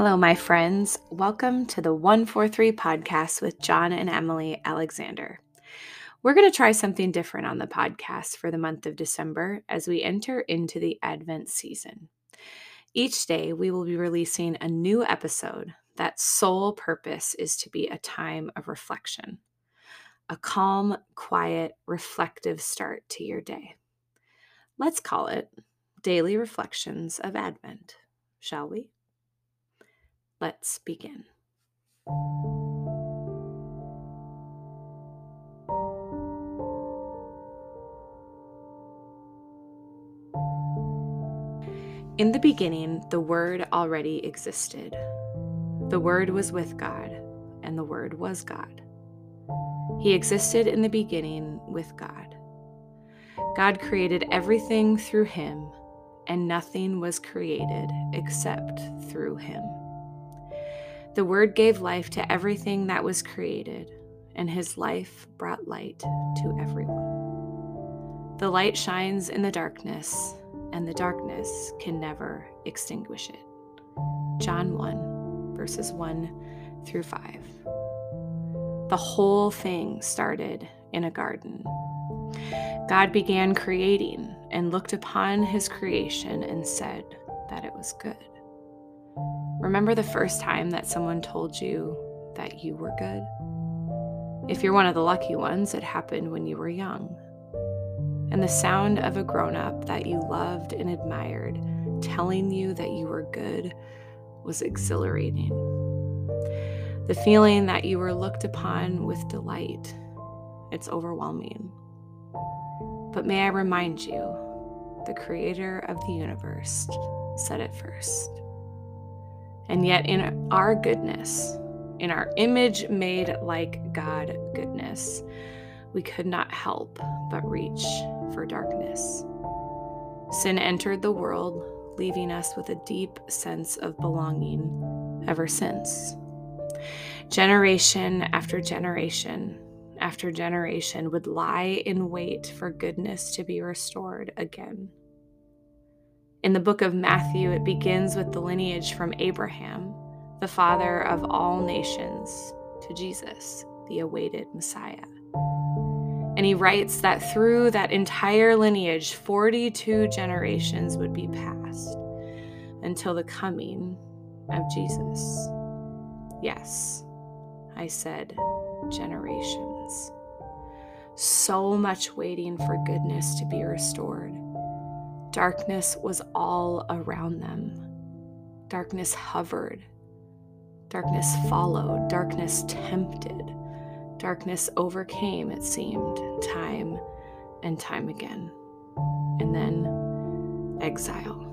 Hello, my friends. Welcome to the 143 podcast with John and Emily Alexander. We're going to try something different on the podcast for the month of December as we enter into the Advent season. Each day, we will be releasing a new episode that sole purpose is to be a time of reflection, a calm, quiet, reflective start to your day. Let's call it Daily Reflections of Advent, shall we? Let's begin. In the beginning, the Word already existed. The Word was with God, and the Word was God. He existed in the beginning with God. God created everything through him, and nothing was created except through him. The Word gave life to everything that was created, and his life brought light to everyone. The light shines in the darkness, and the darkness can never extinguish it. John 1, verses 1 through 5. The whole thing started in a garden. God began creating and looked upon his creation and said that it was good. Remember the first time that someone told you that you were good? If you're one of the lucky ones, it happened when you were young. And the sound of a grown up that you loved and admired telling you that you were good was exhilarating. The feeling that you were looked upon with delight, it's overwhelming. But may I remind you, the creator of the universe said it first. And yet, in our goodness, in our image made like God goodness, we could not help but reach for darkness. Sin entered the world, leaving us with a deep sense of belonging ever since. Generation after generation after generation would lie in wait for goodness to be restored again. In the book of Matthew, it begins with the lineage from Abraham, the father of all nations, to Jesus, the awaited Messiah. And he writes that through that entire lineage, 42 generations would be passed until the coming of Jesus. Yes, I said generations. So much waiting for goodness to be restored Darkness was all around them. Darkness hovered. Darkness followed. Darkness tempted. Darkness overcame, it seemed, time and time again. And then exile.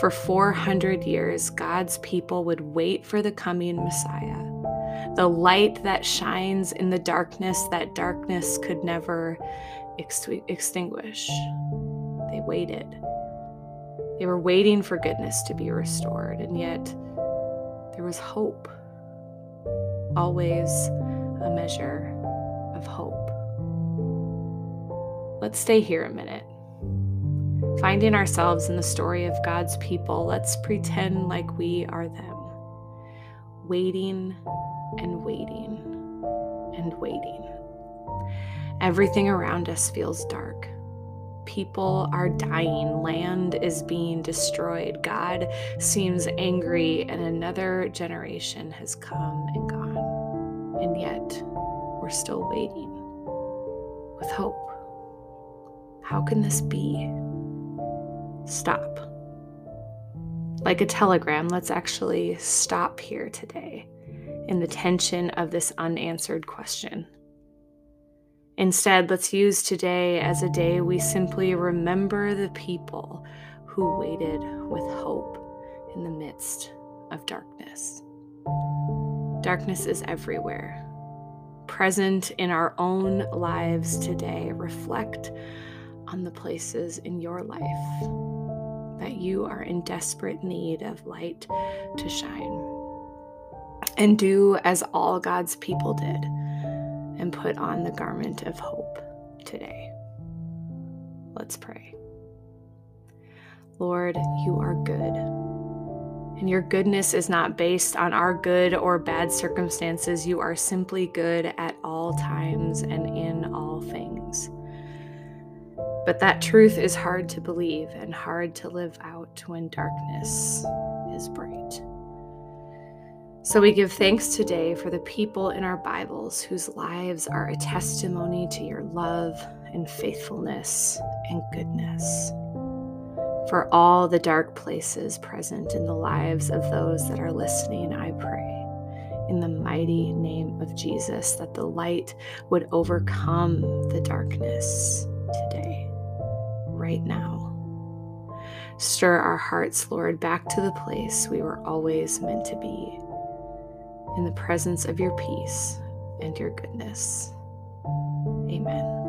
For 400 years, God's people would wait for the coming Messiah, the light that shines in the darkness that darkness could never extinguish. They waited. They were waiting for goodness to be restored, and yet there was hope. Always a measure of hope. Let's stay here a minute. Finding ourselves in the story of God's people, let's pretend like we are them, waiting and waiting and waiting. Everything around us feels dark. People are dying, land is being destroyed, God seems angry, and another generation has come and gone. And yet, we're still waiting with hope. How can this be? Stop. Like a telegram, let's actually stop here today in the tension of this unanswered question. Instead, let's use today as a day we simply remember the people who waited with hope in the midst of darkness. Darkness is everywhere, present in our own lives today. Reflect on the places in your life that you are in desperate need of light to shine. And do as all God's people did and put on the garment of hope today. Let's pray. Lord, you are good, And your goodness is not based on our good or bad circumstances. You are simply good at all times and in all things. But that truth is hard to believe and hard to live out when darkness is bright. So we give thanks today for the people in our Bibles whose lives are a testimony to your love and faithfulness and goodness for all the dark places present in the lives of those that are listening, I pray in the mighty name of Jesus that the light would overcome the darkness today, right now. Stir our hearts, Lord, back to the place we were always meant to be, in the presence of your peace and your goodness. Amen.